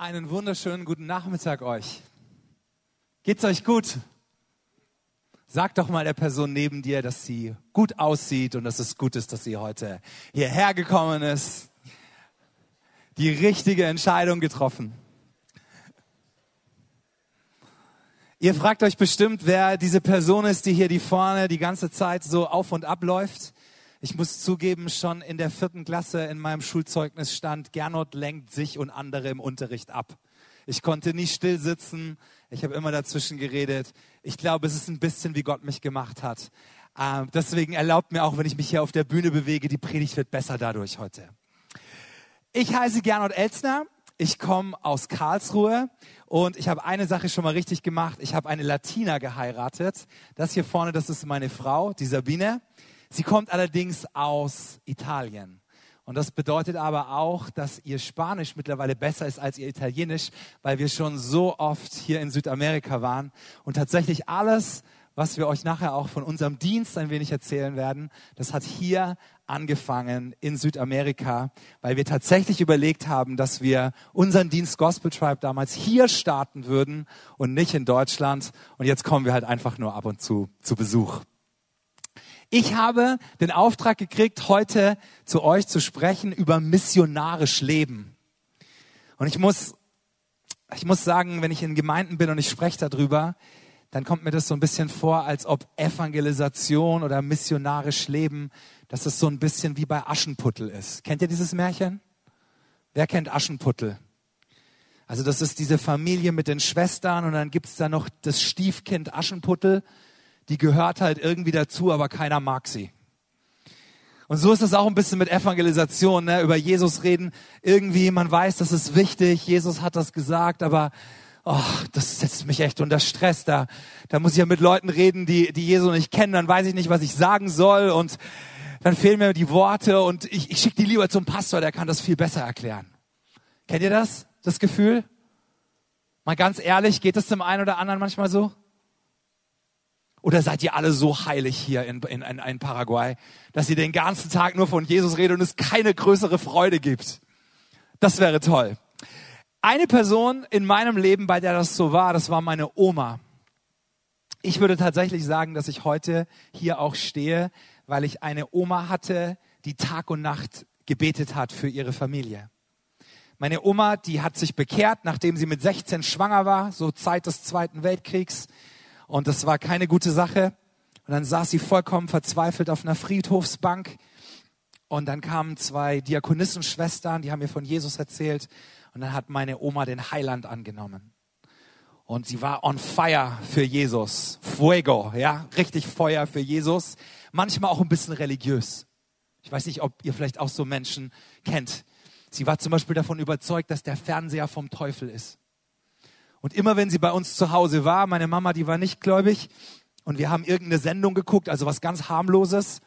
Einen wunderschönen guten Nachmittag euch. Geht's euch gut? Sag doch mal der Person neben dir, dass sie gut aussieht und dass es gut ist, dass sie heute hierher gekommen ist. Die richtige Entscheidung getroffen. Ihr fragt euch bestimmt, wer diese Person ist, die hier die vorne die ganze Zeit so auf und ab läuft. Ich muss zugeben, schon in der vierten Klasse in meinem Schulzeugnis stand, Gernot lenkt sich und andere im Unterricht ab. Ich konnte nie still sitzen. Ich habe immer dazwischen geredet. Ich glaube, es ist ein bisschen, wie Gott mich gemacht hat. Äh, deswegen erlaubt mir auch, wenn ich mich hier auf der Bühne bewege, die Predigt wird besser dadurch heute. Ich heiße Gernot Elzner. Ich komme aus Karlsruhe und ich habe eine Sache schon mal richtig gemacht. Ich habe eine Latina geheiratet. Das hier vorne, das ist meine Frau, die Sabine. Sie kommt allerdings aus Italien. Und das bedeutet aber auch, dass ihr Spanisch mittlerweile besser ist als ihr Italienisch, weil wir schon so oft hier in Südamerika waren. Und tatsächlich alles, was wir euch nachher auch von unserem Dienst ein wenig erzählen werden, das hat hier angefangen in Südamerika, weil wir tatsächlich überlegt haben, dass wir unseren Dienst Gospel Tribe damals hier starten würden und nicht in Deutschland. Und jetzt kommen wir halt einfach nur ab und zu zu Besuch. Ich habe den Auftrag gekriegt, heute zu euch zu sprechen über missionarisch Leben. Und ich muss, ich muss sagen, wenn ich in Gemeinden bin und ich spreche darüber, dann kommt mir das so ein bisschen vor, als ob Evangelisation oder missionarisch Leben, dass es so ein bisschen wie bei Aschenputtel ist. Kennt ihr dieses Märchen? Wer kennt Aschenputtel? Also das ist diese Familie mit den Schwestern und dann gibt's da noch das Stiefkind Aschenputtel die gehört halt irgendwie dazu, aber keiner mag sie. Und so ist es auch ein bisschen mit Evangelisation, ne? über Jesus reden. Irgendwie, man weiß, das ist wichtig, Jesus hat das gesagt, aber oh, das setzt mich echt unter Stress. Da, da muss ich ja mit Leuten reden, die, die Jesus nicht kennen, dann weiß ich nicht, was ich sagen soll und dann fehlen mir die Worte und ich, ich schicke die lieber zum Pastor, der kann das viel besser erklären. Kennt ihr das, das Gefühl? Mal ganz ehrlich, geht es dem einen oder anderen manchmal so? Oder seid ihr alle so heilig hier in, in, in, Paraguay, dass ihr den ganzen Tag nur von Jesus redet und es keine größere Freude gibt? Das wäre toll. Eine Person in meinem Leben, bei der das so war, das war meine Oma. Ich würde tatsächlich sagen, dass ich heute hier auch stehe, weil ich eine Oma hatte, die Tag und Nacht gebetet hat für ihre Familie. Meine Oma, die hat sich bekehrt, nachdem sie mit 16 schwanger war, so Zeit des Zweiten Weltkriegs. Und das war keine gute Sache. Und dann saß sie vollkommen verzweifelt auf einer Friedhofsbank. Und dann kamen zwei Diakonissenschwestern, die haben mir von Jesus erzählt. Und dann hat meine Oma den Heiland angenommen. Und sie war on fire für Jesus. Fuego, ja, richtig Feuer für Jesus. Manchmal auch ein bisschen religiös. Ich weiß nicht, ob ihr vielleicht auch so Menschen kennt. Sie war zum Beispiel davon überzeugt, dass der Fernseher vom Teufel ist. Und immer wenn sie bei uns zu Hause war, meine Mama, die war nicht gläubig, und wir haben irgendeine Sendung geguckt, also was ganz harmloses,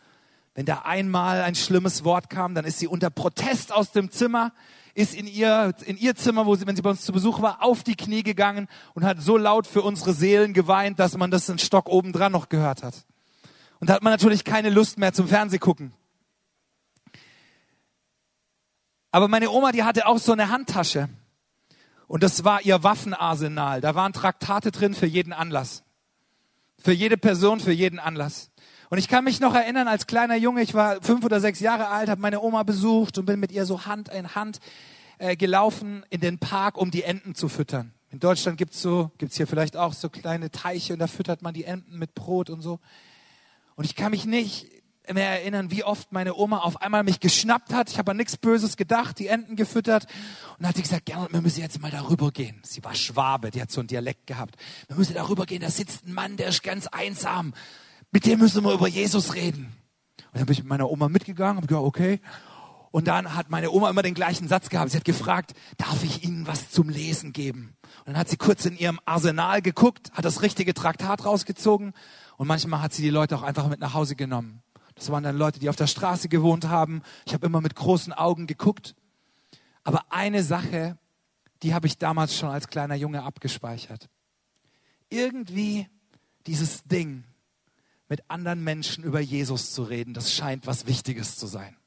wenn da einmal ein schlimmes Wort kam, dann ist sie unter Protest aus dem Zimmer, ist in ihr, in ihr Zimmer, wo sie, wenn sie bei uns zu Besuch war, auf die Knie gegangen und hat so laut für unsere Seelen geweint, dass man das einen Stock obendran noch gehört hat. Und da hat man natürlich keine Lust mehr zum Fernsehgucken. Aber meine Oma, die hatte auch so eine Handtasche. Und das war ihr Waffenarsenal. Da waren Traktate drin für jeden Anlass. Für jede Person, für jeden Anlass. Und ich kann mich noch erinnern, als kleiner Junge, ich war fünf oder sechs Jahre alt, habe meine Oma besucht und bin mit ihr so Hand in Hand äh, gelaufen in den Park, um die Enten zu füttern. In Deutschland gibt's so, gibt's hier vielleicht auch so kleine Teiche und da füttert man die Enten mit Brot und so. Und ich kann mich nicht mehr erinnern, wie oft meine Oma auf einmal mich geschnappt hat. Ich habe an nichts Böses gedacht, die Enten gefüttert. Und dann hat sie gesagt, Gernot, wir müssen jetzt mal darüber gehen. Sie war Schwabe, die hat so einen Dialekt gehabt. Wir müssen darüber gehen, da sitzt ein Mann, der ist ganz einsam. Mit dem müssen wir über Jesus reden. Und dann bin ich mit meiner Oma mitgegangen und gesagt, okay. Und dann hat meine Oma immer den gleichen Satz gehabt. Sie hat gefragt, darf ich Ihnen was zum Lesen geben? Und dann hat sie kurz in ihrem Arsenal geguckt, hat das richtige Traktat rausgezogen und manchmal hat sie die Leute auch einfach mit nach Hause genommen. Das waren dann Leute, die auf der Straße gewohnt haben. Ich habe immer mit großen Augen geguckt. Aber eine Sache, die habe ich damals schon als kleiner Junge abgespeichert. Irgendwie dieses Ding, mit anderen Menschen über Jesus zu reden, das scheint was Wichtiges zu sein.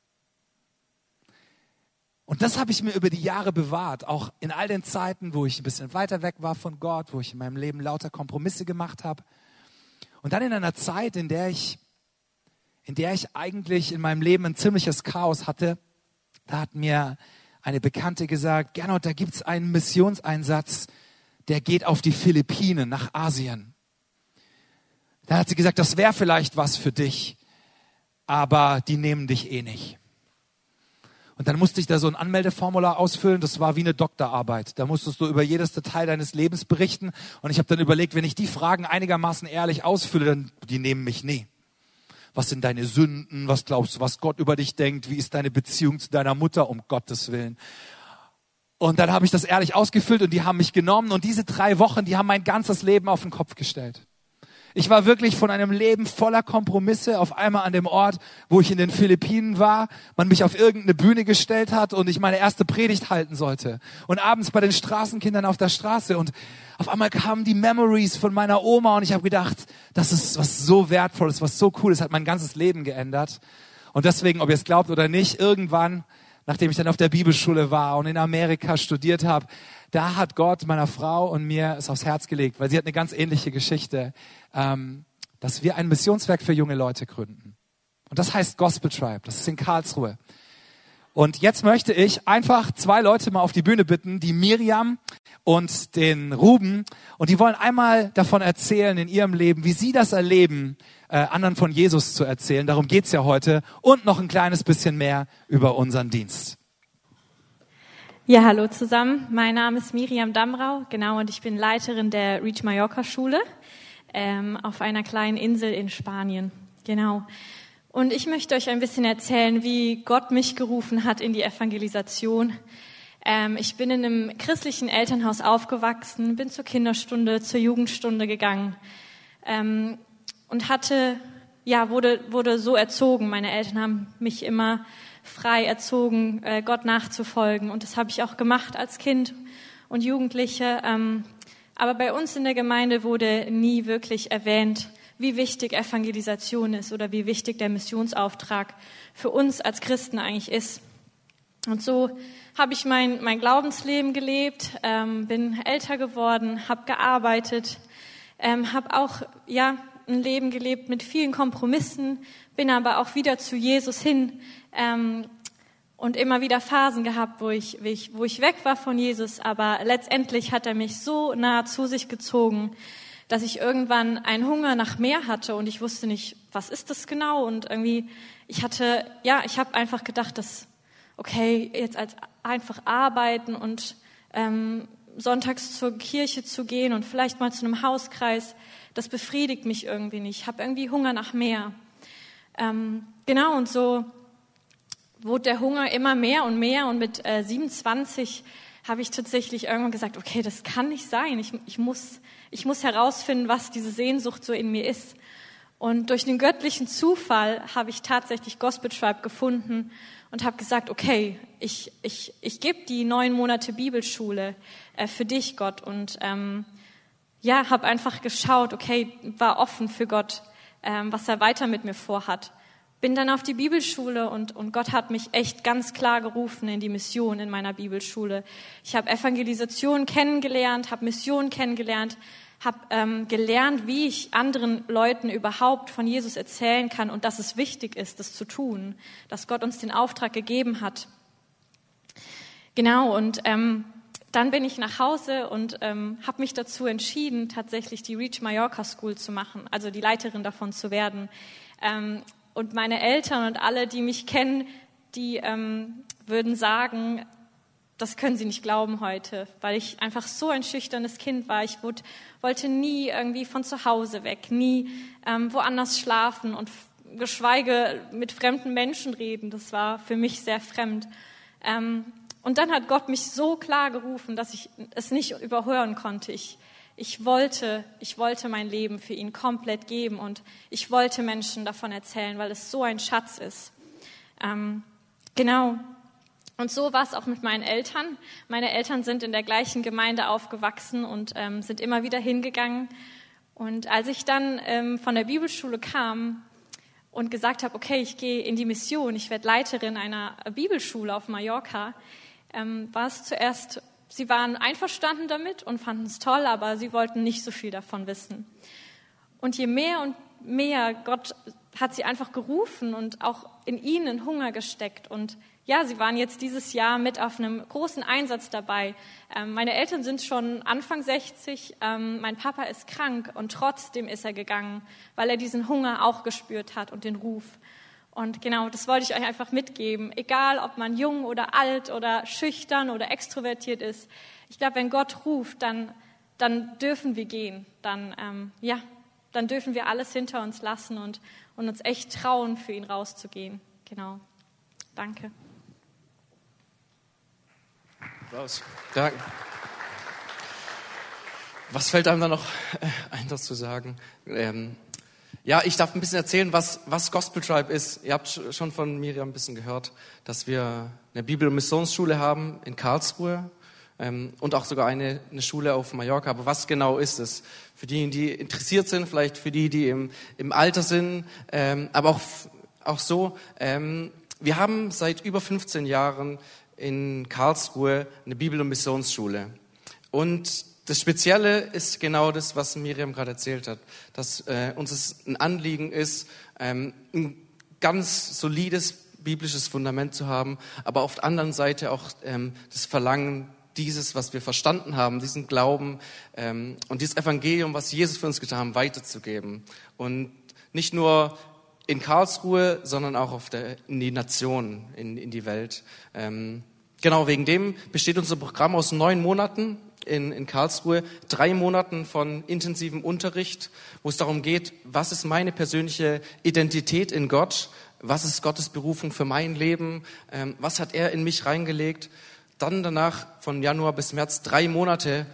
Und das habe ich mir über die Jahre bewahrt, auch in all den Zeiten, wo ich ein bisschen weiter weg war von Gott, wo ich in meinem Leben lauter Kompromisse gemacht habe. Und dann in einer Zeit, in der ich, in der ich eigentlich in meinem Leben ein ziemliches Chaos hatte, da hat mir eine Bekannte gesagt, Gernot, da gibt's einen Missionseinsatz, der geht auf die Philippinen, nach Asien. Da hat sie gesagt, das wäre vielleicht was für dich, aber die nehmen dich eh nicht. Und dann musste ich da so ein Anmeldeformular ausfüllen. Das war wie eine Doktorarbeit. Da musstest du über jedes Detail deines Lebens berichten. Und ich habe dann überlegt, wenn ich die Fragen einigermaßen ehrlich ausfülle, dann die nehmen mich nie. Was sind deine Sünden? Was glaubst du, was Gott über dich denkt? Wie ist deine Beziehung zu deiner Mutter? Um Gottes Willen. Und dann habe ich das ehrlich ausgefüllt und die haben mich genommen. Und diese drei Wochen, die haben mein ganzes Leben auf den Kopf gestellt. Ich war wirklich von einem Leben voller Kompromisse auf einmal an dem Ort, wo ich in den Philippinen war, man mich auf irgendeine Bühne gestellt hat und ich meine erste Predigt halten sollte. Und abends bei den Straßenkindern auf der Straße und auf einmal kamen die Memories von meiner Oma und ich habe gedacht, das ist was so wertvolles, was so cooles, hat mein ganzes Leben geändert. Und deswegen, ob ihr es glaubt oder nicht, irgendwann, nachdem ich dann auf der Bibelschule war und in Amerika studiert habe, da hat Gott meiner Frau und mir es aufs Herz gelegt, weil sie hat eine ganz ähnliche Geschichte, ähm, dass wir ein Missionswerk für junge Leute gründen. Und das heißt Gospel Tribe. Das ist in Karlsruhe. Und jetzt möchte ich einfach zwei Leute mal auf die Bühne bitten, die Miriam und den Ruben. Und die wollen einmal davon erzählen in ihrem Leben, wie sie das erleben, äh, anderen von Jesus zu erzählen. Darum geht's ja heute. Und noch ein kleines bisschen mehr über unseren Dienst. Ja, hallo zusammen. Mein Name ist Miriam Damrau, genau, und ich bin Leiterin der Reach Mallorca Schule ähm, auf einer kleinen Insel in Spanien. Genau. Und ich möchte euch ein bisschen erzählen, wie Gott mich gerufen hat in die Evangelisation. Ähm, ich bin in einem christlichen Elternhaus aufgewachsen, bin zur Kinderstunde, zur Jugendstunde gegangen ähm, und hatte, ja, wurde, wurde so erzogen. Meine Eltern haben mich immer frei erzogen, äh, Gott nachzufolgen. Und das habe ich auch gemacht als Kind und Jugendliche. Ähm, aber bei uns in der Gemeinde wurde nie wirklich erwähnt, wie wichtig Evangelisation ist oder wie wichtig der Missionsauftrag für uns als Christen eigentlich ist. Und so habe ich mein, mein Glaubensleben gelebt, ähm, bin älter geworden, habe gearbeitet, ähm, habe auch ja ein Leben gelebt mit vielen Kompromissen, bin aber auch wieder zu Jesus hin ähm, und immer wieder Phasen gehabt, wo ich, wo, ich, wo ich weg war von Jesus, aber letztendlich hat er mich so nah zu sich gezogen, dass ich irgendwann einen Hunger nach mehr hatte und ich wusste nicht, was ist das genau und irgendwie, ich hatte, ja, ich habe einfach gedacht, dass, okay, jetzt als einfach arbeiten und ähm, sonntags zur Kirche zu gehen und vielleicht mal zu einem Hauskreis, das befriedigt mich irgendwie nicht. Ich habe irgendwie Hunger nach mehr. Ähm, genau, und so wurde der Hunger immer mehr und mehr. Und mit äh, 27 habe ich tatsächlich irgendwann gesagt, okay, das kann nicht sein. Ich, ich, muss, ich muss herausfinden, was diese Sehnsucht so in mir ist. Und durch den göttlichen Zufall habe ich tatsächlich Gospel Tribe gefunden und habe gesagt, okay, ich, ich, ich gebe die neun Monate Bibelschule äh, für dich, Gott. Und ähm, ja, habe einfach geschaut, okay, war offen für Gott, ähm, was er weiter mit mir vorhat. Bin dann auf die Bibelschule und, und Gott hat mich echt ganz klar gerufen in die Mission in meiner Bibelschule. Ich habe Evangelisation kennengelernt, habe Mission kennengelernt, habe ähm, gelernt, wie ich anderen Leuten überhaupt von Jesus erzählen kann und dass es wichtig ist, das zu tun, dass Gott uns den Auftrag gegeben hat. Genau, und ähm, dann bin ich nach Hause und ähm, habe mich dazu entschieden, tatsächlich die Reach Mallorca School zu machen, also die Leiterin davon zu werden. Ähm, und meine Eltern und alle, die mich kennen, die ähm, würden sagen, das können sie nicht glauben heute, weil ich einfach so ein schüchternes Kind war. Ich wurde, wollte nie irgendwie von zu Hause weg, nie ähm, woanders schlafen und geschweige mit fremden Menschen reden. Das war für mich sehr fremd. Und dann hat Gott mich so klar gerufen, dass ich es nicht überhören konnte. Ich, ich wollte, ich wollte mein Leben für ihn komplett geben und ich wollte Menschen davon erzählen, weil es so ein Schatz ist. Ähm, genau. Und so war es auch mit meinen Eltern. Meine Eltern sind in der gleichen Gemeinde aufgewachsen und ähm, sind immer wieder hingegangen. Und als ich dann ähm, von der Bibelschule kam, und gesagt habe, okay, ich gehe in die Mission, ich werde Leiterin einer Bibelschule auf Mallorca, ähm, war es zuerst, sie waren einverstanden damit und fanden es toll, aber sie wollten nicht so viel davon wissen. Und je mehr und mehr Gott hat sie einfach gerufen und auch in ihnen Hunger gesteckt. Und ja, sie waren jetzt dieses Jahr mit auf einem großen Einsatz dabei. Ähm, meine Eltern sind schon Anfang 60, ähm, mein Papa ist krank und trotzdem ist er gegangen, weil er diesen Hunger auch gespürt hat und den Ruf. Und genau, das wollte ich euch einfach mitgeben. Egal, ob man jung oder alt oder schüchtern oder extrovertiert ist. Ich glaube, wenn Gott ruft, dann, dann dürfen wir gehen. Dann, ähm, ja, dann dürfen wir alles hinter uns lassen und, und uns echt trauen, für ihn rauszugehen. Genau. Danke. Applaus. Danke. Was fällt einem da noch äh, ein, das zu sagen? Ähm, ja, ich darf ein bisschen erzählen, was, was Gospel Tribe ist. Ihr habt schon von Miriam ein bisschen gehört, dass wir eine Bibel- und Missionsschule haben in Karlsruhe ähm, und auch sogar eine, eine Schule auf Mallorca. Aber was genau ist es? Für diejenigen, die interessiert sind, vielleicht für die, die im, im Alter sind, ähm, aber auch, auch so. Ähm, wir haben seit über 15 Jahren in Karlsruhe eine Bibel- und Missionsschule. Und das Spezielle ist genau das, was Miriam gerade erzählt hat, dass äh, uns es ein Anliegen ist, ähm, ein ganz solides biblisches Fundament zu haben, aber auf der anderen Seite auch ähm, das Verlangen, dieses, was wir verstanden haben, diesen Glauben ähm, und dieses Evangelium, was Jesus für uns getan hat, weiterzugeben. Und nicht nur in Karlsruhe, sondern auch auf der, in die Nation, in, in die Welt. Ähm, genau wegen dem besteht unser Programm aus neun Monaten in, in Karlsruhe, drei Monaten von intensivem Unterricht, wo es darum geht, was ist meine persönliche Identität in Gott, was ist Gottes Berufung für mein Leben, ähm, was hat er in mich reingelegt dann danach von Januar bis März drei Monate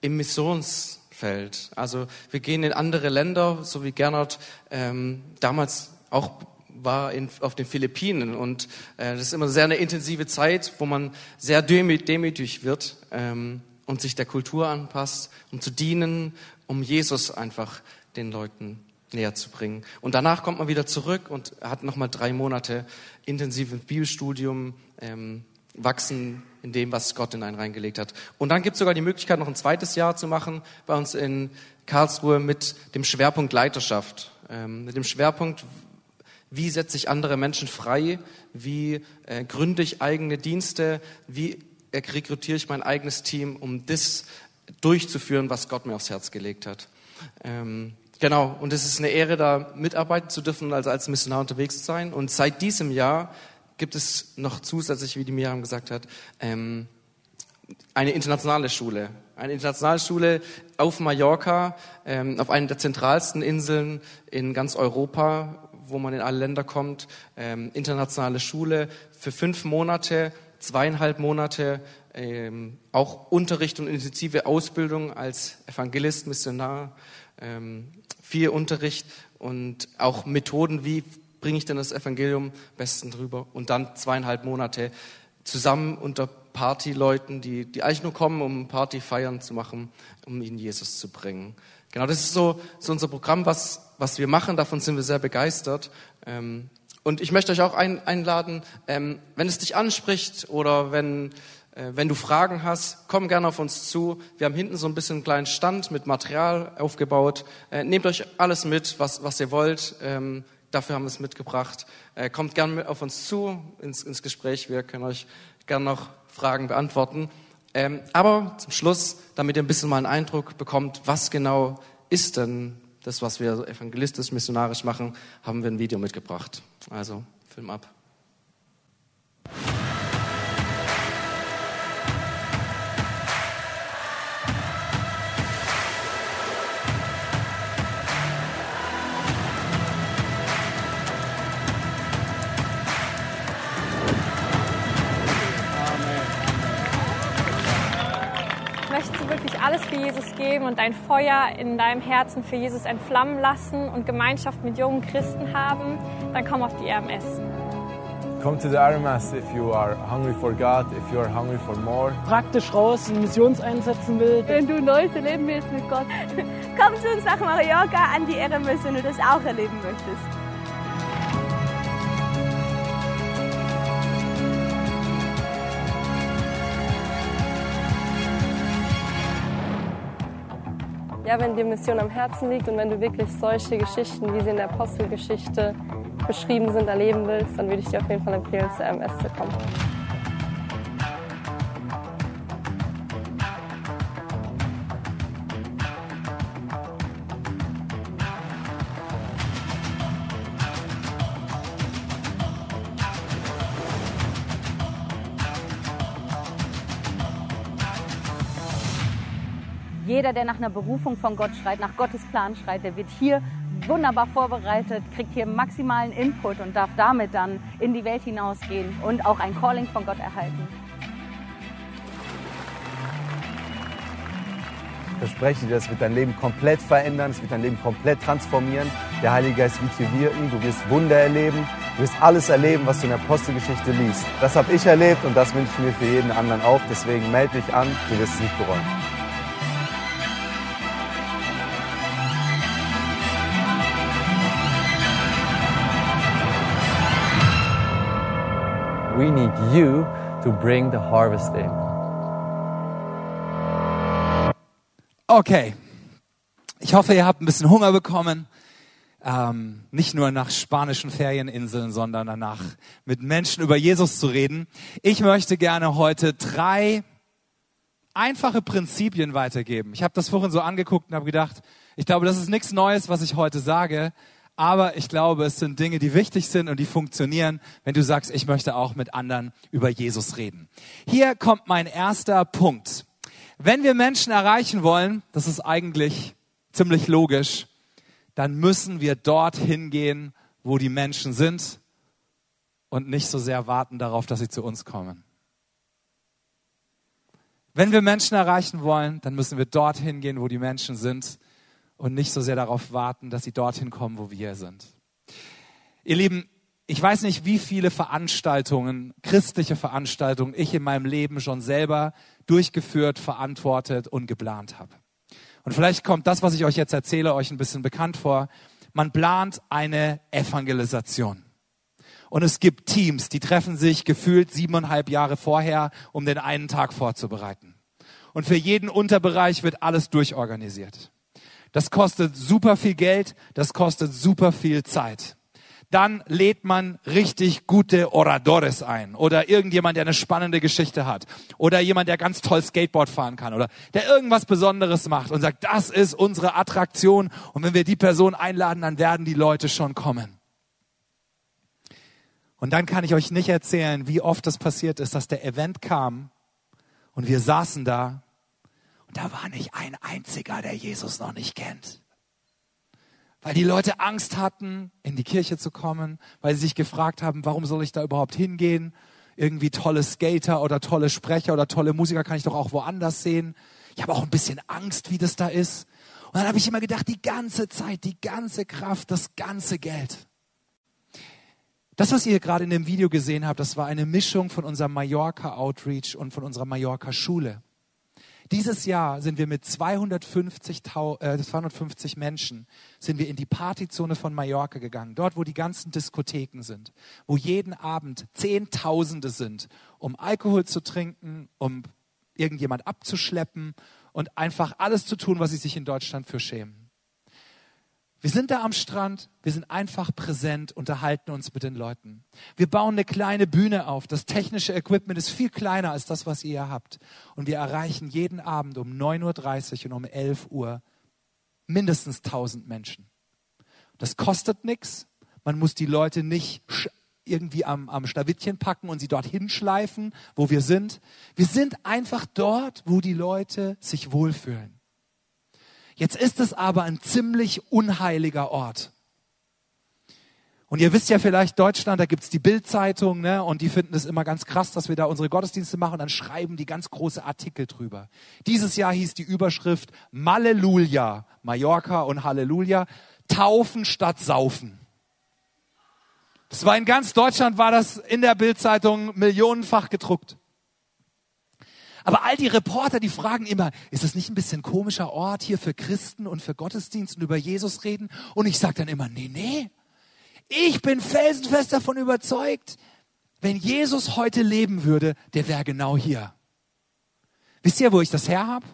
im Missionsfeld. Also wir gehen in andere Länder, so wie Gernot ähm, damals auch war in, auf den Philippinen. Und äh, das ist immer sehr eine intensive Zeit, wo man sehr demütig wird ähm, und sich der Kultur anpasst, um zu dienen, um Jesus einfach den Leuten näher zu bringen. Und danach kommt man wieder zurück und hat nochmal drei Monate intensives Bibelstudium, ähm, wachsen in dem, was Gott in einen reingelegt hat. Und dann gibt es sogar die Möglichkeit, noch ein zweites Jahr zu machen bei uns in Karlsruhe mit dem Schwerpunkt Leiterschaft. Ähm, mit dem Schwerpunkt, wie setze ich andere Menschen frei, wie äh, gründe ich eigene Dienste, wie rekrutiere ich mein eigenes Team, um das durchzuführen, was Gott mir aufs Herz gelegt hat. Ähm, genau, und es ist eine Ehre, da mitarbeiten zu dürfen, also als Missionar unterwegs zu sein. Und seit diesem Jahr gibt es noch zusätzlich, wie die Miriam gesagt hat, ähm, eine internationale Schule. Eine internationale Schule auf Mallorca, ähm, auf einer der zentralsten Inseln in ganz Europa, wo man in alle Länder kommt. Ähm, internationale Schule für fünf Monate, zweieinhalb Monate, ähm, auch Unterricht und intensive Ausbildung als Evangelist, Missionar, ähm, viel Unterricht und auch Methoden, wie bringe ich denn das Evangelium besten drüber? Und dann zweieinhalb Monate zusammen unter Partyleuten, die, die eigentlich nur kommen, um Party feiern zu machen, um ihnen Jesus zu bringen. Genau, das ist so, so unser Programm, was, was wir machen. Davon sind wir sehr begeistert. Ähm, und ich möchte euch auch ein, einladen, ähm, wenn es dich anspricht oder wenn, äh, wenn du Fragen hast, komm gerne auf uns zu. Wir haben hinten so ein bisschen einen kleinen Stand mit Material aufgebaut. Äh, nehmt euch alles mit, was, was ihr wollt. Ähm, Dafür haben wir es mitgebracht. Äh, kommt gerne auf uns zu ins, ins, Gespräch. Wir können euch gerne noch Fragen beantworten. Ähm, aber zum Schluss, damit ihr ein bisschen mal einen Eindruck bekommt, was genau ist denn das, was wir evangelistisch, missionarisch machen, haben wir ein Video mitgebracht. Also, Film ab. Jesus geben und dein Feuer in deinem Herzen für Jesus entflammen lassen und Gemeinschaft mit jungen Christen haben, dann komm auf die RMS. Come to the RMS if you are hungry for God, if you are hungry for more. Praktisch raus in Missionseinsätzen will. Wenn du Neues erleben willst mit Gott, komm zu uns nach Mallorca an die RMS, wenn du das auch erleben möchtest. Ja, wenn dir Mission am Herzen liegt und wenn du wirklich solche Geschichten, wie sie in der Apostelgeschichte beschrieben sind, erleben willst, dann würde ich dir auf jeden Fall empfehlen, zur MS zu kommen. Jeder, der nach einer Berufung von Gott schreit, nach Gottes Plan schreit, der wird hier wunderbar vorbereitet, kriegt hier maximalen Input und darf damit dann in die Welt hinausgehen und auch ein Calling von Gott erhalten. Ich verspreche dir, das wird dein Leben komplett verändern, es wird dein Leben komplett transformieren. Der Heilige Geist wird hier wirken, du wirst Wunder erleben, du wirst alles erleben, was du in der Apostelgeschichte liest. Das habe ich erlebt und das wünsche ich mir für jeden anderen auch. Deswegen melde dich an, du wirst es nicht bereuen. We need you to bring the harvest in. Okay. Ich hoffe, ihr habt ein bisschen Hunger bekommen. Ähm, nicht nur nach spanischen Ferieninseln, sondern danach mit Menschen über Jesus zu reden. Ich möchte gerne heute drei einfache Prinzipien weitergeben. Ich habe das vorhin so angeguckt und habe gedacht, ich glaube, das ist nichts Neues, was ich heute sage, aber ich glaube, es sind Dinge, die wichtig sind und die funktionieren, wenn du sagst, ich möchte auch mit anderen über Jesus reden. Hier kommt mein erster Punkt. Wenn wir Menschen erreichen wollen, das ist eigentlich ziemlich logisch, dann müssen wir dorthin gehen, wo die Menschen sind und nicht so sehr warten darauf, dass sie zu uns kommen. Wenn wir Menschen erreichen wollen, dann müssen wir dorthin gehen, wo die Menschen sind und nicht so sehr darauf warten, dass sie dorthin kommen, wo wir sind. Ihr Lieben, ich weiß nicht, wie viele Veranstaltungen, christliche Veranstaltungen ich in meinem Leben schon selber durchgeführt, verantwortet und geplant habe. Und vielleicht kommt das, was ich euch jetzt erzähle, euch ein bisschen bekannt vor. Man plant eine Evangelisation. Und es gibt Teams, die treffen sich gefühlt siebeneinhalb Jahre vorher, um den einen Tag vorzubereiten. Und für jeden Unterbereich wird alles durchorganisiert. Das kostet super viel Geld, das kostet super viel Zeit. Dann lädt man richtig gute Oradores ein oder irgendjemand, der eine spannende Geschichte hat oder jemand, der ganz toll Skateboard fahren kann oder der irgendwas Besonderes macht und sagt, das ist unsere Attraktion und wenn wir die Person einladen, dann werden die Leute schon kommen. Und dann kann ich euch nicht erzählen, wie oft das passiert ist, dass der Event kam und wir saßen da da war nicht ein einziger, der Jesus noch nicht kennt. Weil die Leute Angst hatten, in die Kirche zu kommen, weil sie sich gefragt haben, warum soll ich da überhaupt hingehen? Irgendwie tolle Skater oder tolle Sprecher oder tolle Musiker kann ich doch auch woanders sehen. Ich habe auch ein bisschen Angst, wie das da ist. Und dann habe ich immer gedacht, die ganze Zeit, die ganze Kraft, das ganze Geld. Das, was ihr gerade in dem Video gesehen habt, das war eine Mischung von unserem Mallorca Outreach und von unserer Mallorca Schule. Dieses Jahr sind wir mit 250, äh, 250 Menschen sind wir in die Partyzone von Mallorca gegangen. Dort, wo die ganzen Diskotheken sind. Wo jeden Abend Zehntausende sind, um Alkohol zu trinken, um irgendjemand abzuschleppen und einfach alles zu tun, was sie sich in Deutschland für schämen. Wir sind da am Strand, wir sind einfach präsent, unterhalten uns mit den Leuten. Wir bauen eine kleine Bühne auf. Das technische Equipment ist viel kleiner als das, was ihr hier habt. Und wir erreichen jeden Abend um 9.30 Uhr und um 11 Uhr mindestens 1000 Menschen. Das kostet nichts. Man muss die Leute nicht irgendwie am, am Schlawittchen packen und sie dorthin schleifen, wo wir sind. Wir sind einfach dort, wo die Leute sich wohlfühlen. Jetzt ist es aber ein ziemlich unheiliger Ort. Und ihr wisst ja vielleicht, Deutschland, da gibt's die Bildzeitung, ne, und die finden es immer ganz krass, dass wir da unsere Gottesdienste machen und dann schreiben die ganz große Artikel drüber. Dieses Jahr hieß die Überschrift Malleluja, Mallorca und Halleluja, taufen statt saufen. Das war in ganz Deutschland, war das in der Bildzeitung millionenfach gedruckt. Aber all die Reporter, die fragen immer, ist das nicht ein bisschen komischer Ort hier für Christen und für Gottesdienst und über Jesus reden? Und ich sage dann immer, nee, nee. Ich bin felsenfest davon überzeugt, wenn Jesus heute leben würde, der wäre genau hier. Wisst ihr, wo ich das her habe?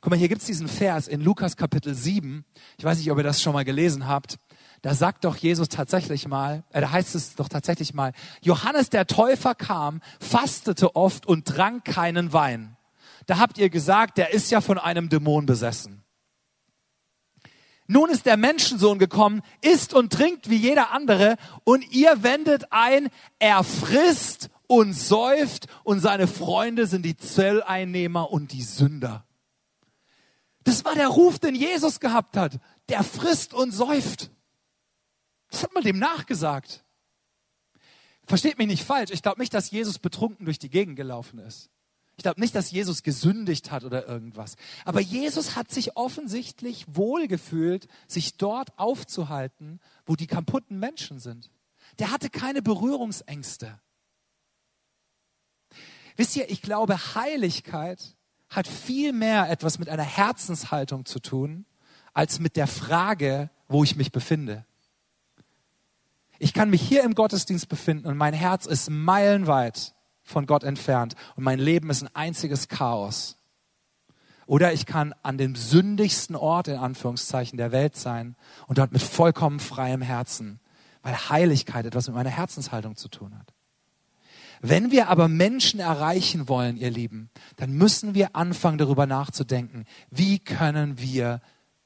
Guck mal, hier gibt's diesen Vers in Lukas Kapitel 7. Ich weiß nicht, ob ihr das schon mal gelesen habt. Da sagt doch Jesus tatsächlich mal, äh, da heißt es doch tatsächlich mal, Johannes der Täufer kam, fastete oft und trank keinen Wein. Da habt ihr gesagt, der ist ja von einem Dämon besessen. Nun ist der Menschensohn gekommen, isst und trinkt wie jeder andere und ihr wendet ein, er frisst und säuft und seine Freunde sind die Zölleinnehmer und die Sünder. Das war der Ruf, den Jesus gehabt hat. Der frisst und säuft. Das hat man dem nachgesagt. Versteht mich nicht falsch. Ich glaube nicht, dass Jesus betrunken durch die Gegend gelaufen ist. Ich glaube nicht, dass Jesus gesündigt hat oder irgendwas. Aber Jesus hat sich offensichtlich wohlgefühlt, sich dort aufzuhalten, wo die kaputten Menschen sind. Der hatte keine Berührungsängste. Wisst ihr, ich glaube, Heiligkeit hat viel mehr etwas mit einer Herzenshaltung zu tun, als mit der Frage, wo ich mich befinde. Ich kann mich hier im Gottesdienst befinden und mein Herz ist meilenweit von Gott entfernt und mein Leben ist ein einziges Chaos. Oder ich kann an dem sündigsten Ort in Anführungszeichen der Welt sein und dort mit vollkommen freiem Herzen, weil Heiligkeit etwas mit meiner Herzenshaltung zu tun hat. Wenn wir aber Menschen erreichen wollen, ihr Lieben, dann müssen wir anfangen darüber nachzudenken, wie können wir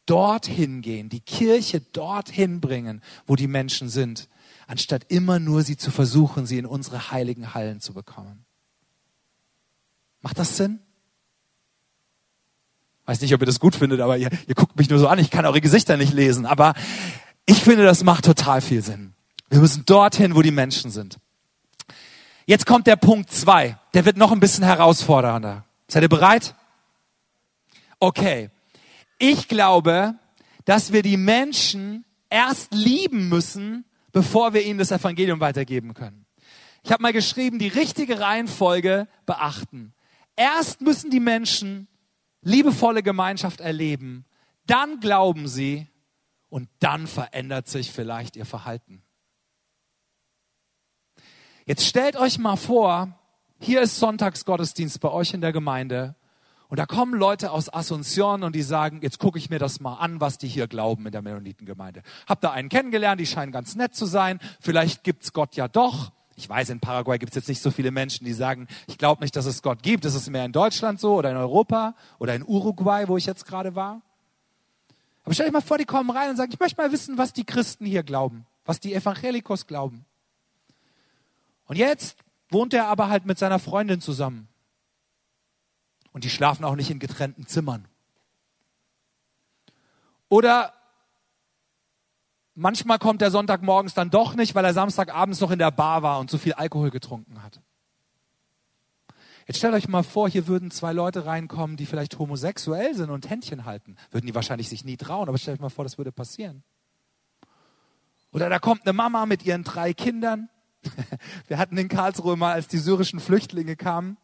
dorthin gehen, die Kirche dorthin bringen, wo die Menschen sind, anstatt immer nur sie zu versuchen, sie in unsere heiligen Hallen zu bekommen. Macht das Sinn? Weiß nicht, ob ihr das gut findet, aber ihr, ihr guckt mich nur so an. Ich kann eure Gesichter nicht lesen, aber ich finde, das macht total viel Sinn. Wir müssen dorthin, wo die Menschen sind. Jetzt kommt der Punkt zwei. Der wird noch ein bisschen herausfordernder. Seid ihr bereit? Okay. Ich glaube, dass wir die Menschen erst lieben müssen, bevor wir ihnen das Evangelium weitergeben können. Ich habe mal geschrieben, die richtige Reihenfolge beachten. Erst müssen die Menschen liebevolle Gemeinschaft erleben, dann glauben sie und dann verändert sich vielleicht ihr Verhalten. Jetzt stellt euch mal vor, hier ist Sonntagsgottesdienst bei euch in der Gemeinde und da kommen Leute aus Asunción und die sagen, jetzt gucke ich mir das mal an, was die hier glauben in der Mennonitengemeinde. Hab da einen kennengelernt, die scheinen ganz nett zu sein. Vielleicht gibt's Gott ja doch. Ich weiß, in Paraguay gibt's jetzt nicht so viele Menschen, die sagen, ich glaube nicht, dass es Gott gibt. Das ist mehr in Deutschland so oder in Europa oder in Uruguay, wo ich jetzt gerade war. Aber stell dich mal vor, die kommen rein und sagen, ich möchte mal wissen, was die Christen hier glauben, was die Evangelikos glauben. Und jetzt wohnt er aber halt mit seiner Freundin zusammen. Und die schlafen auch nicht in getrennten Zimmern. Oder manchmal kommt er Sonntagmorgens dann doch nicht, weil er Samstagabends noch in der Bar war und zu viel Alkohol getrunken hat. Jetzt stellt euch mal vor, hier würden zwei Leute reinkommen, die vielleicht homosexuell sind und Händchen halten. Würden die wahrscheinlich sich nie trauen, aber stellt euch mal vor, das würde passieren. Oder da kommt eine Mama mit ihren drei Kindern. Wir hatten in Karlsruhe mal, als die syrischen Flüchtlinge kamen,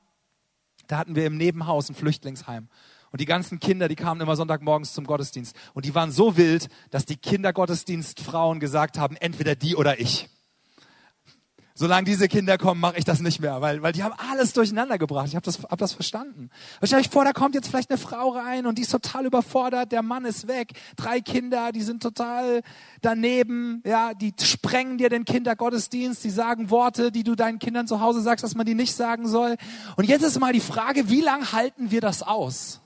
da hatten wir im Nebenhaus ein Flüchtlingsheim. Und die ganzen Kinder, die kamen immer Sonntagmorgens zum Gottesdienst. Und die waren so wild, dass die Kindergottesdienstfrauen gesagt haben, entweder die oder ich solange diese Kinder kommen, mache ich das nicht mehr, weil, weil die haben alles durcheinander gebracht. Ich habe das, hab das verstanden. Euch vor, da kommt jetzt vielleicht eine Frau rein und die ist total überfordert, der Mann ist weg, drei Kinder, die sind total daneben, ja, die sprengen dir den Kindergottesdienst, die sagen Worte, die du deinen Kindern zu Hause sagst, dass man die nicht sagen soll. Und jetzt ist mal die Frage, wie lange halten wir das aus?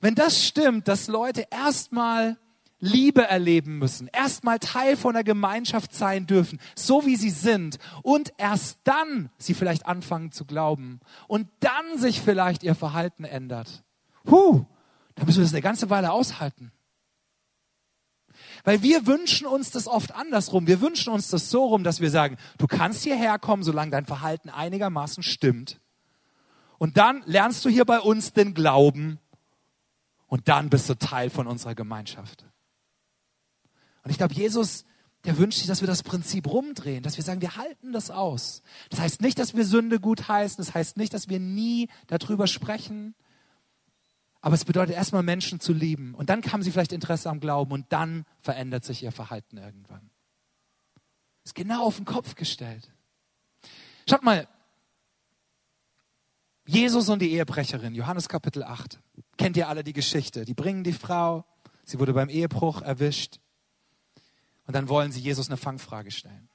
Wenn das stimmt, dass Leute erstmal Liebe erleben müssen, erstmal Teil von der Gemeinschaft sein dürfen, so wie sie sind, und erst dann sie vielleicht anfangen zu glauben und dann sich vielleicht ihr Verhalten ändert. Huh, da müssen wir das eine ganze Weile aushalten. Weil wir wünschen uns das oft andersrum. Wir wünschen uns das so rum, dass wir sagen, du kannst hierher kommen, solange dein Verhalten einigermaßen stimmt. Und dann lernst du hier bei uns den Glauben und dann bist du Teil von unserer Gemeinschaft. Und ich glaube, Jesus, der wünscht sich, dass wir das Prinzip rumdrehen, dass wir sagen, wir halten das aus. Das heißt nicht, dass wir Sünde gut heißen, das heißt nicht, dass wir nie darüber sprechen. Aber es bedeutet erstmal Menschen zu lieben. Und dann haben sie vielleicht Interesse am Glauben und dann verändert sich ihr Verhalten irgendwann. ist genau auf den Kopf gestellt. Schaut mal, Jesus und die Ehebrecherin, Johannes Kapitel 8. Kennt ihr alle die Geschichte? Die bringen die Frau, sie wurde beim Ehebruch erwischt und dann wollen sie Jesus eine Fangfrage stellen.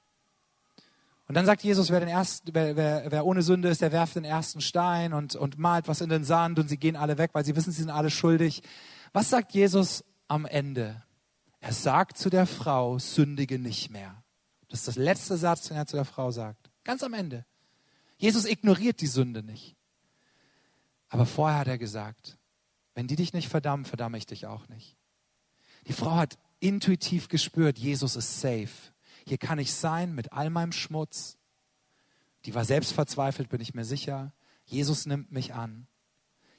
Und dann sagt Jesus, wer, den ersten, wer, wer, wer ohne Sünde ist, der werft den ersten Stein und, und malt was in den Sand und sie gehen alle weg, weil sie wissen, sie sind alle schuldig. Was sagt Jesus am Ende? Er sagt zu der Frau, sündige nicht mehr. Das ist das letzte Satz, den er zu der Frau sagt. Ganz am Ende. Jesus ignoriert die Sünde nicht. Aber vorher hat er gesagt, wenn die dich nicht verdammen, verdamme ich dich auch nicht. Die Frau hat intuitiv gespürt, Jesus ist safe. Hier kann ich sein mit all meinem Schmutz. Die war selbst verzweifelt, bin ich mir sicher. Jesus nimmt mich an.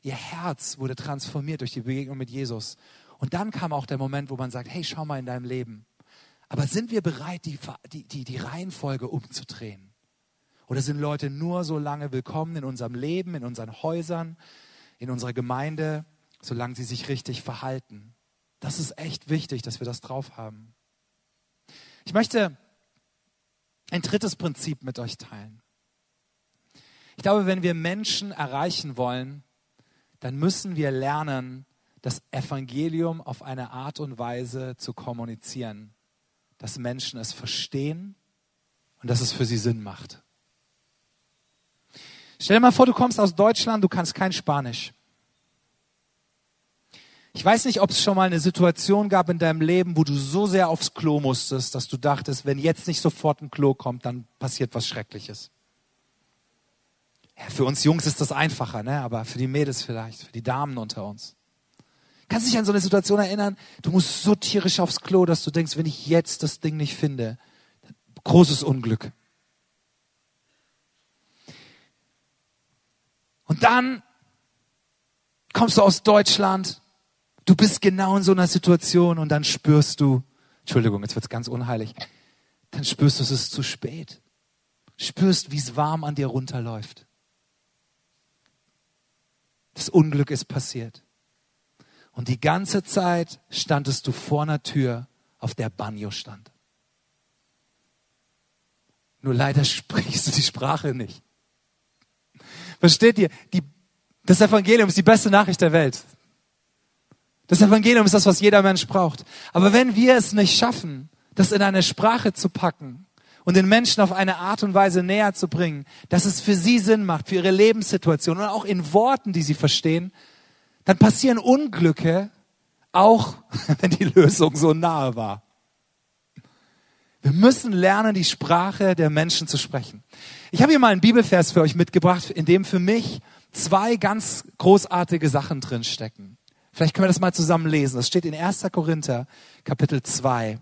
Ihr Herz wurde transformiert durch die Begegnung mit Jesus. Und dann kam auch der Moment, wo man sagt, hey, schau mal in deinem Leben. Aber sind wir bereit, die, die, die, Reihenfolge umzudrehen? Oder sind Leute nur so lange willkommen in unserem Leben, in unseren Häusern, in unserer Gemeinde, solange sie sich richtig verhalten? Das ist echt wichtig, dass wir das drauf haben. Ich möchte ein drittes Prinzip mit euch teilen. Ich glaube, wenn wir Menschen erreichen wollen, dann müssen wir lernen, das Evangelium auf eine Art und Weise zu kommunizieren, dass Menschen es verstehen und dass es für sie Sinn macht. Stell dir mal vor, du kommst aus Deutschland, du kannst kein Spanisch. Ich weiß nicht, ob es schon mal eine Situation gab in deinem Leben, wo du so sehr aufs Klo musstest, dass du dachtest, wenn jetzt nicht sofort ein Klo kommt, dann passiert was Schreckliches. Ja, für uns Jungs ist das einfacher, ne? aber für die Mädels vielleicht, für die Damen unter uns. Kannst du dich an so eine Situation erinnern? Du musst so tierisch aufs Klo, dass du denkst, wenn ich jetzt das Ding nicht finde, großes Unglück. Und dann kommst du aus Deutschland Du bist genau in so einer Situation und dann spürst du, Entschuldigung, jetzt wird's ganz unheilig, dann spürst du, es ist zu spät. Spürst, wie es warm an dir runterläuft. Das Unglück ist passiert. Und die ganze Zeit standest du vor einer Tür, auf der Banjo stand. Nur leider sprichst du die Sprache nicht. Versteht ihr? Die, das Evangelium ist die beste Nachricht der Welt. Das Evangelium ist das, was jeder Mensch braucht. Aber wenn wir es nicht schaffen, das in eine Sprache zu packen und den Menschen auf eine Art und Weise näher zu bringen, dass es für sie Sinn macht, für ihre Lebenssituation und auch in Worten, die sie verstehen, dann passieren Unglücke, auch wenn die Lösung so nahe war. Wir müssen lernen, die Sprache der Menschen zu sprechen. Ich habe hier mal einen Bibelvers für euch mitgebracht, in dem für mich zwei ganz großartige Sachen drinstecken. Vielleicht können wir das mal zusammen lesen. Das steht in 1. Korinther, Kapitel 2.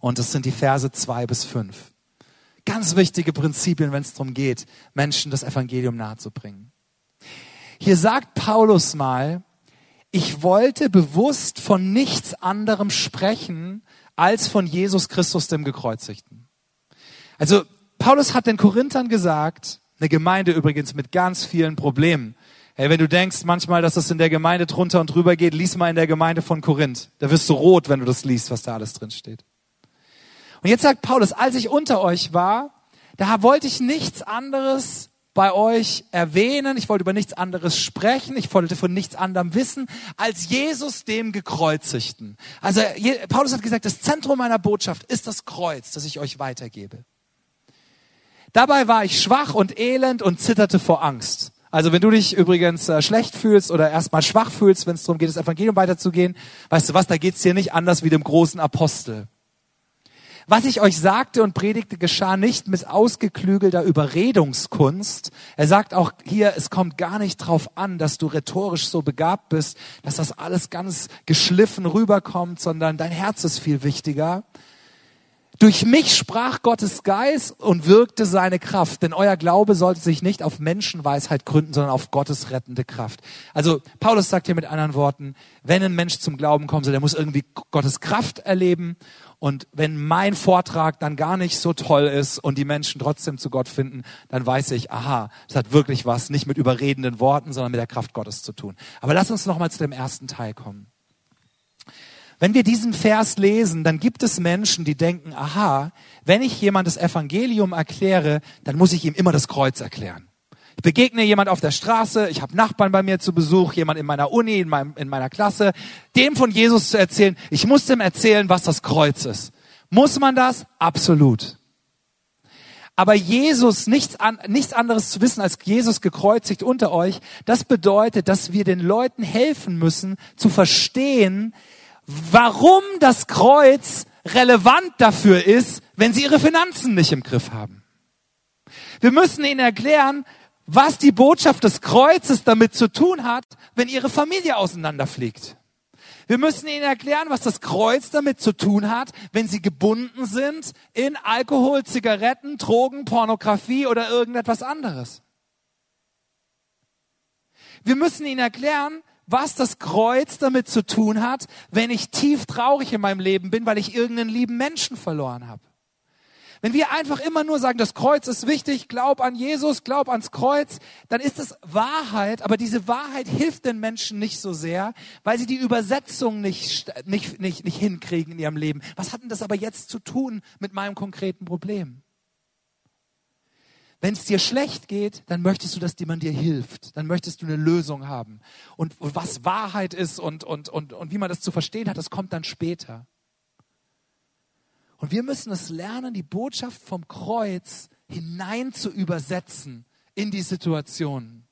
Und das sind die Verse 2 bis 5. Ganz wichtige Prinzipien, wenn es darum geht, Menschen das Evangelium nahezubringen. Hier sagt Paulus mal, ich wollte bewusst von nichts anderem sprechen, als von Jesus Christus, dem Gekreuzigten. Also Paulus hat den Korinthern gesagt, eine Gemeinde übrigens mit ganz vielen Problemen. Hey, wenn du denkst manchmal, dass das in der Gemeinde drunter und drüber geht, lies mal in der Gemeinde von Korinth. Da wirst du rot, wenn du das liest, was da alles drin steht. Und jetzt sagt Paulus, als ich unter euch war, da wollte ich nichts anderes bei euch erwähnen, ich wollte über nichts anderes sprechen, ich wollte von nichts anderem wissen, als Jesus dem Gekreuzigten. Also Paulus hat gesagt, das Zentrum meiner Botschaft ist das Kreuz, das ich euch weitergebe. Dabei war ich schwach und elend und zitterte vor Angst. Also wenn du dich übrigens äh, schlecht fühlst oder erstmal schwach fühlst, wenn es darum geht, das Evangelium weiterzugehen, weißt du was, da geht's dir nicht anders wie dem großen Apostel. Was ich euch sagte und predigte, geschah nicht mit ausgeklügelter Überredungskunst. Er sagt auch hier, es kommt gar nicht drauf an, dass du rhetorisch so begabt bist, dass das alles ganz geschliffen rüberkommt, sondern dein Herz ist viel wichtiger. Durch mich sprach Gottes Geist und wirkte seine Kraft, denn euer Glaube sollte sich nicht auf Menschenweisheit gründen, sondern auf Gottes rettende Kraft. Also Paulus sagt hier mit anderen Worten, wenn ein Mensch zum Glauben kommen soll, der muss irgendwie Gottes Kraft erleben und wenn mein Vortrag dann gar nicht so toll ist und die Menschen trotzdem zu Gott finden, dann weiß ich, aha, das hat wirklich was nicht mit überredenden Worten, sondern mit der Kraft Gottes zu tun. Aber lass uns noch mal zu dem ersten Teil kommen. Wenn wir diesen Vers lesen, dann gibt es Menschen, die denken, aha, wenn ich jemand das Evangelium erkläre, dann muss ich ihm immer das Kreuz erklären. Ich begegne jemand auf der Straße, ich habe Nachbarn bei mir zu Besuch, jemand in meiner Uni, in, meinem, in meiner Klasse, dem von Jesus zu erzählen. Ich muss dem erzählen, was das Kreuz ist. Muss man das? Absolut. Aber Jesus, nichts, an, nichts anderes zu wissen als Jesus gekreuzigt unter euch, das bedeutet, dass wir den Leuten helfen müssen zu verstehen, warum das Kreuz relevant dafür ist, wenn sie ihre Finanzen nicht im Griff haben. Wir müssen ihnen erklären, was die Botschaft des Kreuzes damit zu tun hat, wenn ihre Familie auseinanderfliegt. Wir müssen ihnen erklären, was das Kreuz damit zu tun hat, wenn sie gebunden sind in Alkohol, Zigaretten, Drogen, Pornografie oder irgendetwas anderes. Wir müssen ihnen erklären, was das Kreuz damit zu tun hat, wenn ich tief traurig in meinem Leben bin, weil ich irgendeinen lieben Menschen verloren habe. Wenn wir einfach immer nur sagen, das Kreuz ist wichtig, glaub an Jesus, glaub ans Kreuz, dann ist es Wahrheit, aber diese Wahrheit hilft den Menschen nicht so sehr, weil sie die Übersetzung nicht, nicht, nicht, nicht hinkriegen in ihrem Leben. Was hat denn das aber jetzt zu tun mit meinem konkreten Problem? Wenn es dir schlecht geht, dann möchtest du, dass jemand dir hilft. Dann möchtest du eine Lösung haben. Und was Wahrheit ist und, und, und, und wie man das zu verstehen hat, das kommt dann später. Und wir müssen es lernen, die Botschaft vom Kreuz hinein zu übersetzen in die Situation.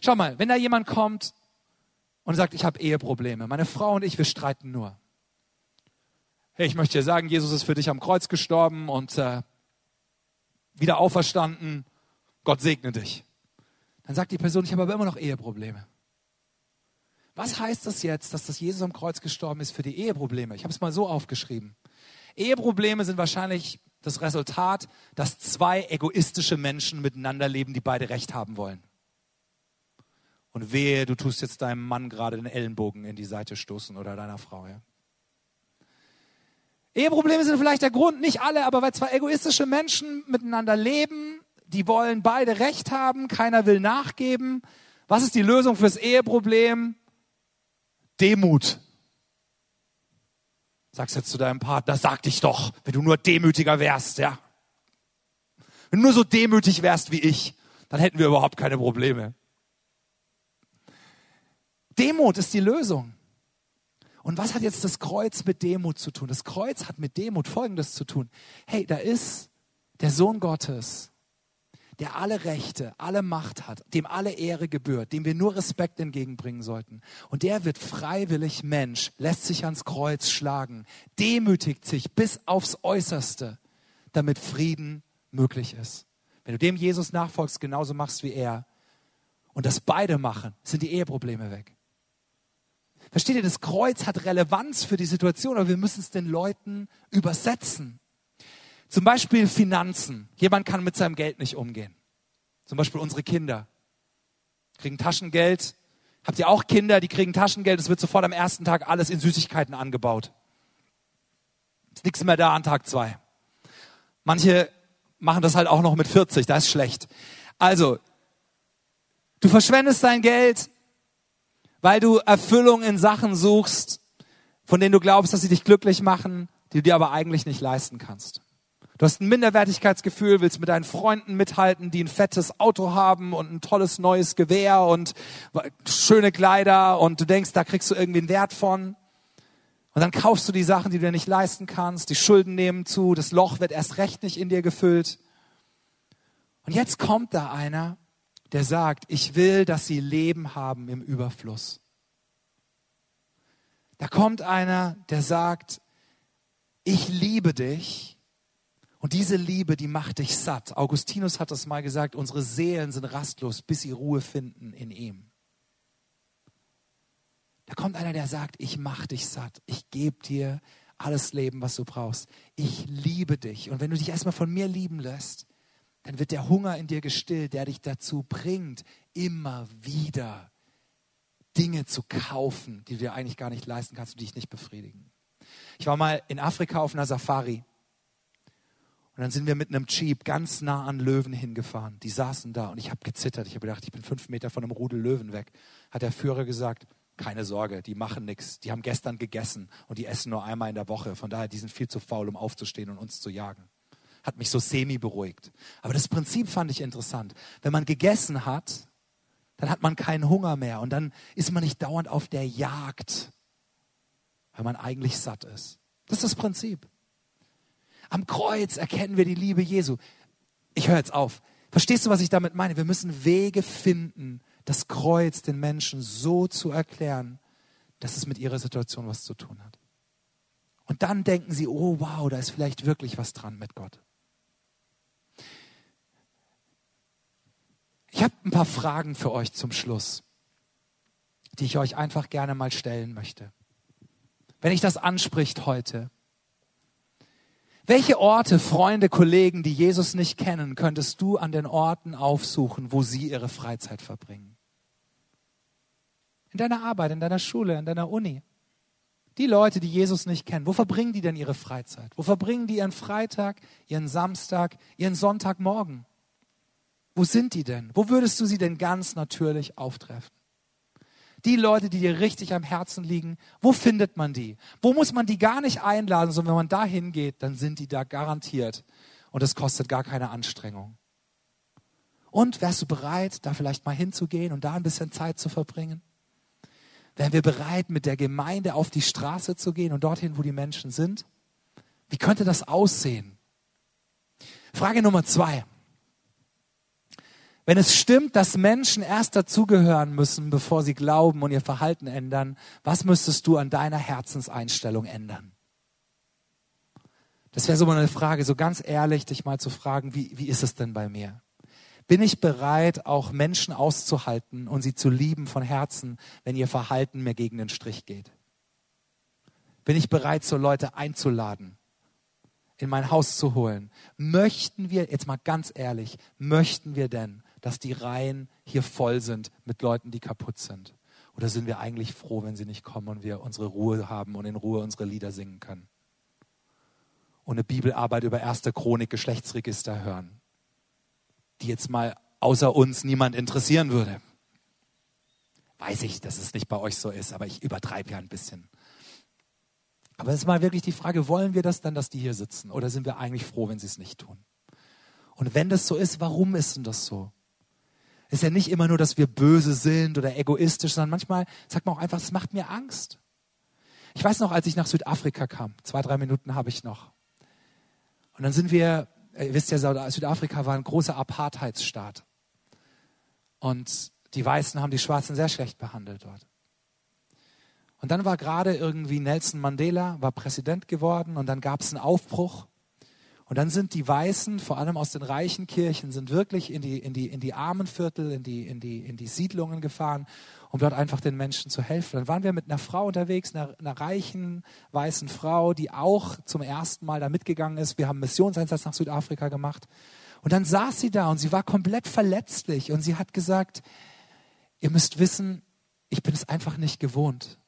Schau mal, wenn da jemand kommt und sagt, ich habe Eheprobleme, meine Frau und ich, wir streiten nur. Hey, ich möchte dir sagen, Jesus ist für dich am Kreuz gestorben und äh, wieder auferstanden. Gott segne dich. Dann sagt die Person, ich habe aber immer noch Eheprobleme. Was heißt das jetzt, dass das Jesus am Kreuz gestorben ist für die Eheprobleme? Ich habe es mal so aufgeschrieben. Eheprobleme sind wahrscheinlich das Resultat, dass zwei egoistische Menschen miteinander leben, die beide Recht haben wollen. Und wehe, du tust jetzt deinem Mann gerade den Ellenbogen in die Seite stoßen oder deiner Frau. Ja? Eheprobleme sind vielleicht der Grund, nicht alle, aber weil zwei egoistische Menschen miteinander leben, die wollen beide Recht haben, keiner will nachgeben. Was ist die Lösung fürs Eheproblem? Demut. Sagst jetzt zu deinem Partner, sag dich doch, wenn du nur demütiger wärst, ja. Wenn du nur so demütig wärst wie ich, dann hätten wir überhaupt keine Probleme. Demut ist die Lösung. Und was hat jetzt das Kreuz mit Demut zu tun? Das Kreuz hat mit Demut Folgendes zu tun. Hey, da ist der Sohn Gottes, der alle Rechte, alle Macht hat, dem alle Ehre gebührt, dem wir nur Respekt entgegenbringen sollten. Und der wird freiwillig Mensch, lässt sich ans Kreuz schlagen, demütigt sich bis aufs Äußerste, damit Frieden möglich ist. Wenn du dem Jesus nachfolgst, genauso machst wie er, und das beide machen, sind die Eheprobleme weg. Versteht ihr, das Kreuz hat Relevanz für die Situation, aber wir müssen es den Leuten übersetzen. Zum Beispiel Finanzen. Jemand kann mit seinem Geld nicht umgehen. Zum Beispiel unsere Kinder kriegen Taschengeld. Habt ihr auch Kinder, die kriegen Taschengeld? Es wird sofort am ersten Tag alles in Süßigkeiten angebaut. Ist nichts mehr da an Tag zwei. Manche machen das halt auch noch mit 40, das ist schlecht. Also, du verschwendest dein Geld, weil du Erfüllung in Sachen suchst, von denen du glaubst, dass sie dich glücklich machen, die du dir aber eigentlich nicht leisten kannst. Du hast ein Minderwertigkeitsgefühl, willst mit deinen Freunden mithalten, die ein fettes Auto haben und ein tolles neues Gewehr und schöne Kleider und du denkst, da kriegst du irgendwie einen Wert von. Und dann kaufst du die Sachen, die du dir nicht leisten kannst, die Schulden nehmen zu, das Loch wird erst recht nicht in dir gefüllt. Und jetzt kommt da einer, der sagt, ich will, dass sie Leben haben im Überfluss. Da kommt einer, der sagt, ich liebe dich und diese Liebe, die macht dich satt. Augustinus hat das mal gesagt, unsere Seelen sind rastlos, bis sie Ruhe finden in ihm. Da kommt einer, der sagt, ich mach dich satt. Ich gebe dir alles Leben, was du brauchst. Ich liebe dich. Und wenn du dich erstmal von mir lieben lässt, dann wird der Hunger in dir gestillt, der dich dazu bringt, immer wieder Dinge zu kaufen, die du dir eigentlich gar nicht leisten kannst und die dich nicht befriedigen. Ich war mal in Afrika auf einer Safari und dann sind wir mit einem Jeep ganz nah an Löwen hingefahren. Die saßen da und ich habe gezittert. Ich habe gedacht, ich bin fünf Meter von einem Rudel Löwen weg. Hat der Führer gesagt, keine Sorge, die machen nichts. Die haben gestern gegessen und die essen nur einmal in der Woche. Von daher, die sind viel zu faul, um aufzustehen und uns zu jagen. Hat mich so semi beruhigt. Aber das Prinzip fand ich interessant. Wenn man gegessen hat, dann hat man keinen Hunger mehr und dann ist man nicht dauernd auf der Jagd, weil man eigentlich satt ist. Das ist das Prinzip. Am Kreuz erkennen wir die Liebe Jesu. Ich höre jetzt auf. Verstehst du, was ich damit meine? Wir müssen Wege finden, das Kreuz den Menschen so zu erklären, dass es mit ihrer Situation was zu tun hat. Und dann denken sie, oh wow, da ist vielleicht wirklich was dran mit Gott. Ich habe ein paar Fragen für euch zum Schluss, die ich euch einfach gerne mal stellen möchte. Wenn ich das anspricht heute, welche Orte, Freunde, Kollegen, die Jesus nicht kennen, könntest du an den Orten aufsuchen, wo sie ihre Freizeit verbringen? In deiner Arbeit, in deiner Schule, in deiner Uni. Die Leute, die Jesus nicht kennen, wo verbringen die denn ihre Freizeit? Wo verbringen die ihren Freitag, ihren Samstag, ihren Sonntagmorgen? Wo sind die denn? Wo würdest du sie denn ganz natürlich auftreffen? Die Leute, die dir richtig am Herzen liegen, wo findet man die? Wo muss man die gar nicht einladen, sondern wenn man da hingeht, dann sind die da garantiert. Und es kostet gar keine Anstrengung. Und wärst du bereit, da vielleicht mal hinzugehen und da ein bisschen Zeit zu verbringen? Wären wir bereit, mit der Gemeinde auf die Straße zu gehen und dorthin, wo die Menschen sind? Wie könnte das aussehen? Frage Nummer zwei. Wenn es stimmt, dass Menschen erst dazugehören müssen, bevor sie glauben und ihr Verhalten ändern, was müsstest du an deiner Herzenseinstellung ändern? Das wäre so mal eine Frage, so ganz ehrlich, dich mal zu fragen, wie, wie ist es denn bei mir? Bin ich bereit, auch Menschen auszuhalten und sie zu lieben von Herzen, wenn ihr Verhalten mir gegen den Strich geht? Bin ich bereit, so Leute einzuladen, in mein Haus zu holen? Möchten wir, jetzt mal ganz ehrlich, möchten wir denn, dass die Reihen hier voll sind mit Leuten, die kaputt sind? Oder sind wir eigentlich froh, wenn sie nicht kommen und wir unsere Ruhe haben und in Ruhe unsere Lieder singen können? Und eine Bibelarbeit über erste Chronik Geschlechtsregister hören, die jetzt mal außer uns niemand interessieren würde. Weiß ich, dass es nicht bei euch so ist, aber ich übertreibe ja ein bisschen. Aber es ist mal wirklich die Frage, wollen wir das dann, dass die hier sitzen? Oder sind wir eigentlich froh, wenn sie es nicht tun? Und wenn das so ist, warum ist denn das so? Ist ja nicht immer nur, dass wir böse sind oder egoistisch, sondern manchmal sagt man auch einfach, es macht mir Angst. Ich weiß noch, als ich nach Südafrika kam, zwei, drei Minuten habe ich noch. Und dann sind wir, ihr wisst ja, Südafrika war ein großer Apartheidsstaat. Und die Weißen haben die Schwarzen sehr schlecht behandelt dort. Und dann war gerade irgendwie Nelson Mandela, war Präsident geworden und dann gab es einen Aufbruch. Und dann sind die Weißen, vor allem aus den reichen Kirchen, sind wirklich in die, in die, in die Armenviertel, in die, in, die, in die Siedlungen gefahren, um dort einfach den Menschen zu helfen. Dann waren wir mit einer Frau unterwegs, einer, einer reichen weißen Frau, die auch zum ersten Mal da mitgegangen ist. Wir haben Missionseinsatz nach Südafrika gemacht. Und dann saß sie da und sie war komplett verletzlich und sie hat gesagt, ihr müsst wissen, ich bin es einfach nicht gewohnt.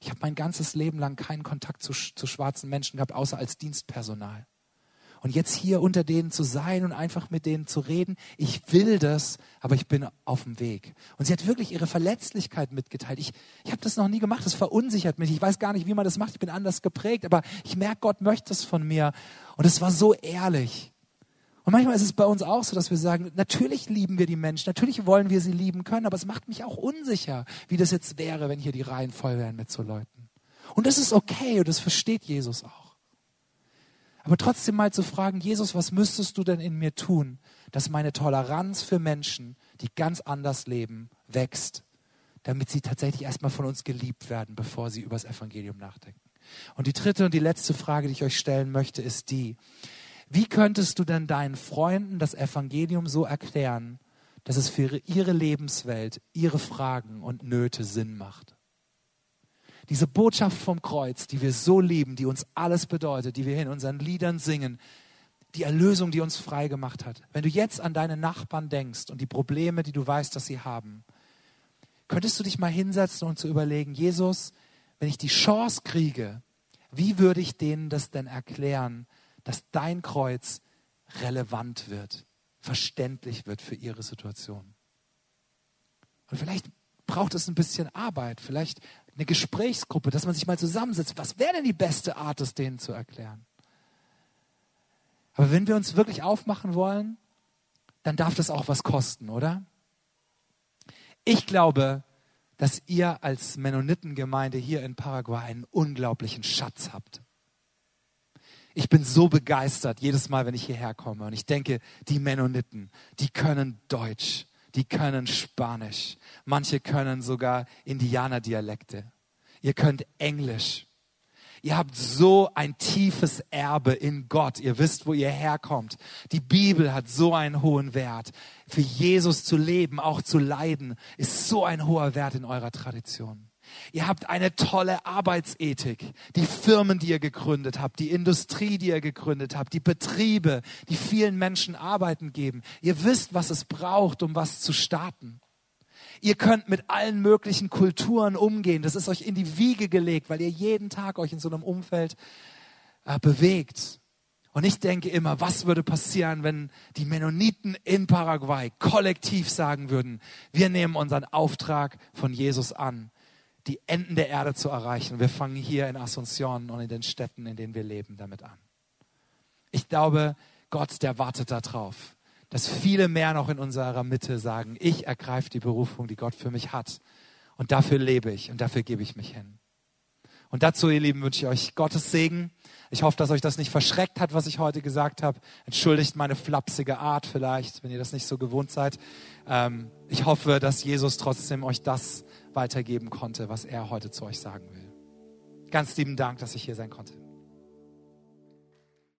Ich habe mein ganzes Leben lang keinen Kontakt zu, zu schwarzen Menschen gehabt, außer als Dienstpersonal. Und jetzt hier unter denen zu sein und einfach mit denen zu reden, ich will das, aber ich bin auf dem Weg. Und sie hat wirklich ihre Verletzlichkeit mitgeteilt. Ich, ich habe das noch nie gemacht, das verunsichert mich. Ich weiß gar nicht, wie man das macht. Ich bin anders geprägt, aber ich merke, Gott möchte es von mir. Und es war so ehrlich. Und manchmal ist es bei uns auch so, dass wir sagen, natürlich lieben wir die Menschen, natürlich wollen wir sie lieben können, aber es macht mich auch unsicher, wie das jetzt wäre, wenn hier die Reihen voll wären mit so Leuten. Und das ist okay und das versteht Jesus auch. Aber trotzdem mal zu fragen, Jesus, was müsstest du denn in mir tun, dass meine Toleranz für Menschen, die ganz anders leben, wächst, damit sie tatsächlich erstmal von uns geliebt werden, bevor sie über das Evangelium nachdenken. Und die dritte und die letzte Frage, die ich euch stellen möchte, ist die, wie könntest du denn deinen Freunden das Evangelium so erklären, dass es für ihre Lebenswelt, ihre Fragen und Nöte Sinn macht? Diese Botschaft vom Kreuz, die wir so lieben, die uns alles bedeutet, die wir in unseren Liedern singen, die Erlösung, die uns frei gemacht hat. Wenn du jetzt an deine Nachbarn denkst und die Probleme, die du weißt, dass sie haben, könntest du dich mal hinsetzen und zu überlegen, Jesus, wenn ich die Chance kriege, wie würde ich denen das denn erklären, dass dein Kreuz relevant wird, verständlich wird für ihre Situation? Und vielleicht braucht es ein bisschen Arbeit, vielleicht eine Gesprächsgruppe, dass man sich mal zusammensetzt. Was wäre denn die beste Art, es denen zu erklären? Aber wenn wir uns wirklich aufmachen wollen, dann darf das auch was kosten, oder? Ich glaube, dass ihr als Mennonitengemeinde hier in Paraguay einen unglaublichen Schatz habt. Ich bin so begeistert jedes Mal, wenn ich hierher komme und ich denke, die Mennoniten, die können Deutsch, die können Spanisch, manche können sogar Indianerdialekte. Ihr könnt Englisch. Ihr habt so ein tiefes Erbe in Gott. Ihr wisst, wo ihr herkommt. Die Bibel hat so einen hohen Wert. Für Jesus zu leben, auch zu leiden, ist so ein hoher Wert in eurer Tradition. Ihr habt eine tolle Arbeitsethik. Die Firmen, die ihr gegründet habt, die Industrie, die ihr gegründet habt, die Betriebe, die vielen Menschen Arbeiten geben. Ihr wisst, was es braucht, um was zu starten. Ihr könnt mit allen möglichen Kulturen umgehen. Das ist euch in die Wiege gelegt, weil ihr jeden Tag euch in so einem Umfeld äh, bewegt. Und ich denke immer, was würde passieren, wenn die Mennoniten in Paraguay kollektiv sagen würden, wir nehmen unseren Auftrag von Jesus an, die Enden der Erde zu erreichen. Wir fangen hier in Asunción und in den Städten, in denen wir leben, damit an. Ich glaube, Gott, der wartet darauf dass viele mehr noch in unserer Mitte sagen, ich ergreife die Berufung, die Gott für mich hat. Und dafür lebe ich und dafür gebe ich mich hin. Und dazu, ihr Lieben, wünsche ich euch Gottes Segen. Ich hoffe, dass euch das nicht verschreckt hat, was ich heute gesagt habe. Entschuldigt meine flapsige Art vielleicht, wenn ihr das nicht so gewohnt seid. Ähm, ich hoffe, dass Jesus trotzdem euch das weitergeben konnte, was er heute zu euch sagen will. Ganz lieben Dank, dass ich hier sein konnte.